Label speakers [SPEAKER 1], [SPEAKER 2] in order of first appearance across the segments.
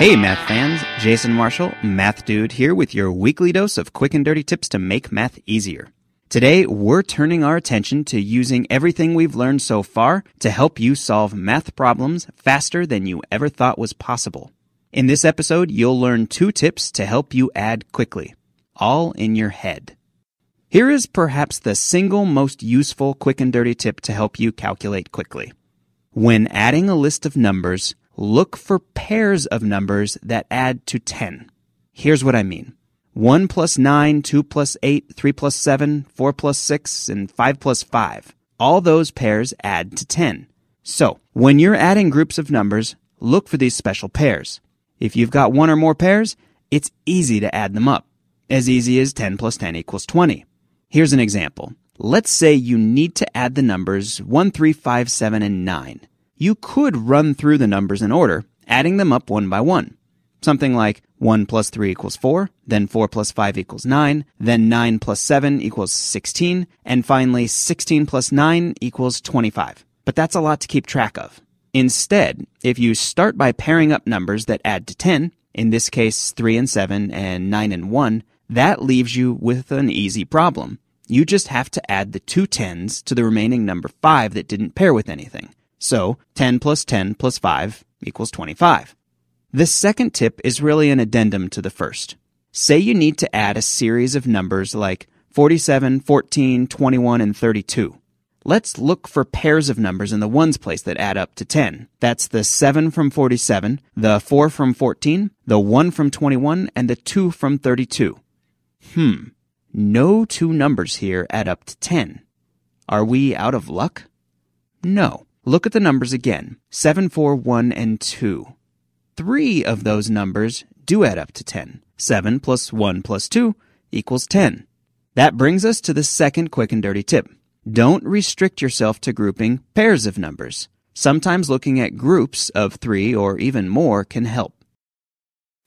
[SPEAKER 1] Hey, math fans. Jason Marshall, Math Dude, here with your weekly dose of quick and dirty tips to make math easier. Today, we're turning our attention to using everything we've learned so far to help you solve math problems faster than you ever thought was possible. In this episode, you'll learn two tips to help you add quickly, all in your head. Here is perhaps the single most useful quick and dirty tip to help you calculate quickly. When adding a list of numbers, look for pairs of numbers that add to 10. Here's what I mean. 1 plus 9, 2 plus 8, 3 plus 7, 4 plus 6, and 5 plus 5. All those pairs add to 10. So, when you're adding groups of numbers, look for these special pairs. If you've got one or more pairs, it's easy to add them up. As easy as 10 plus 10 equals 20. Here's an example. Let's say you need to add the numbers 1, 3, 5, 7, and 9 you could run through the numbers in order, adding them up one by one. Something like 1 plus 3 equals 4, then 4 plus 5 equals 9, then 9 plus 7 equals 16, and finally 16 plus 9 equals 25. But that's a lot to keep track of. Instead, if you start by pairing up numbers that add to 10, in this case 3 and 7 and 9 and 1, that leaves you with an easy problem. You just have to add the two tens to the remaining number 5 that didn't pair with anything. So 10 plus 10 plus 5 equals 25. The second tip is really an addendum to the first. Say you need to add a series of numbers like 47, 14, 21, and 32. Let's look for pairs of numbers in the ones place that add up to 10. That's the 7 from 47, the 4 from 14, the 1 from 21, and the 2 from 32. Hmm. No two numbers here add up to 10. Are we out of luck? No. Look at the numbers again 7, 4, 1, and 2. Three of those numbers do add up to 10. 7 plus 1 plus 2 equals 10. That brings us to the second quick and dirty tip. Don't restrict yourself to grouping pairs of numbers. Sometimes looking at groups of three or even more can help.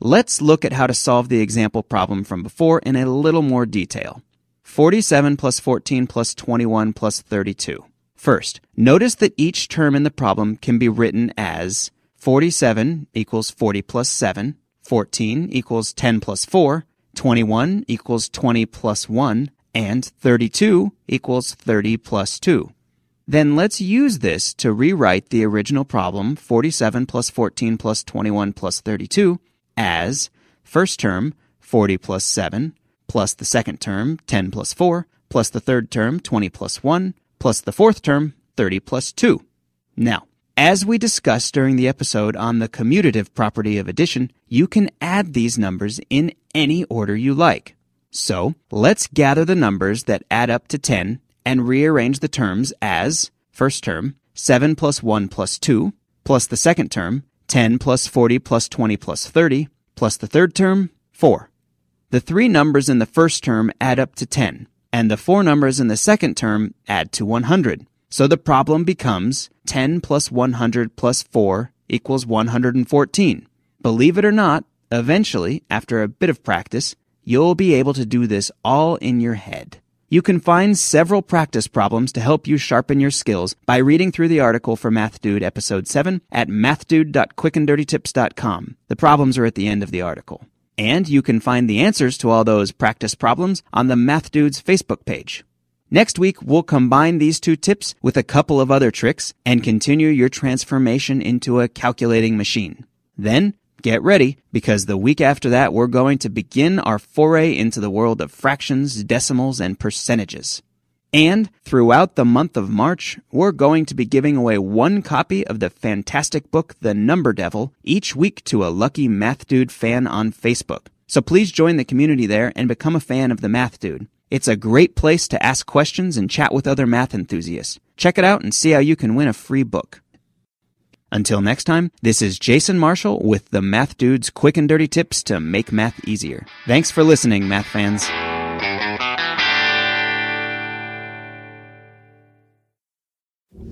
[SPEAKER 1] Let's look at how to solve the example problem from before in a little more detail. 47 plus 14 plus 21 plus 32. First, notice that each term in the problem can be written as 47 equals 40 plus 7, 14 equals 10 plus 4, 21 equals 20 plus 1, and 32 equals 30 plus 2. Then let's use this to rewrite the original problem 47 plus 14 plus 21 plus 32 as first term 40 plus 7 plus the second term 10 plus 4 plus the third term 20 plus 1 plus the fourth term 30 plus 2. Now, as we discussed during the episode on the commutative property of addition, you can add these numbers in any order you like. So, let's gather the numbers that add up to 10 and rearrange the terms as first term 7 plus 1 plus 2 plus the second term 10 plus 40 plus 20 plus 30, plus the third term, 4. The three numbers in the first term add up to 10, and the four numbers in the second term add to 100. So the problem becomes 10 plus 100 plus 4 equals 114. Believe it or not, eventually, after a bit of practice, you'll be able to do this all in your head. You can find several practice problems to help you sharpen your skills by reading through the article for Math Dude episode 7 at mathdude.quickanddirtytips.com. The problems are at the end of the article. And you can find the answers to all those practice problems on the Math Dude's Facebook page. Next week, we'll combine these two tips with a couple of other tricks and continue your transformation into a calculating machine. Then, get ready because the week after that, we're going to begin our foray into the world of fractions, decimals, and percentages. And throughout the month of March, we're going to be giving away one copy of the fantastic book, The Number Devil, each week to a lucky Math Dude fan on Facebook. So please join the community there and become a fan of the Math Dude. It's a great place to ask questions and chat with other math enthusiasts. Check it out and see how you can win a free book. Until next time, this is Jason Marshall with the Math Dude's quick and dirty tips to make math easier. Thanks for listening, math fans.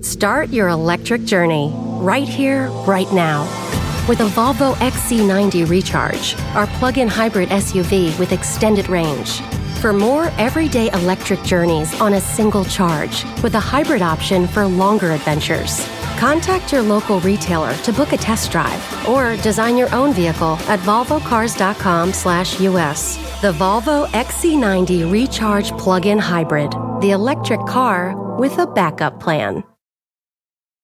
[SPEAKER 2] Start your electric journey right here, right now. With a Volvo XC90 Recharge, our plug in hybrid SUV with extended range. For more everyday electric journeys on a single charge, with a hybrid option for longer adventures. Contact your local retailer to book a test drive or design your own vehicle at volvocars.com/us. The Volvo XC90 Recharge plug-in hybrid, the electric car with a backup plan.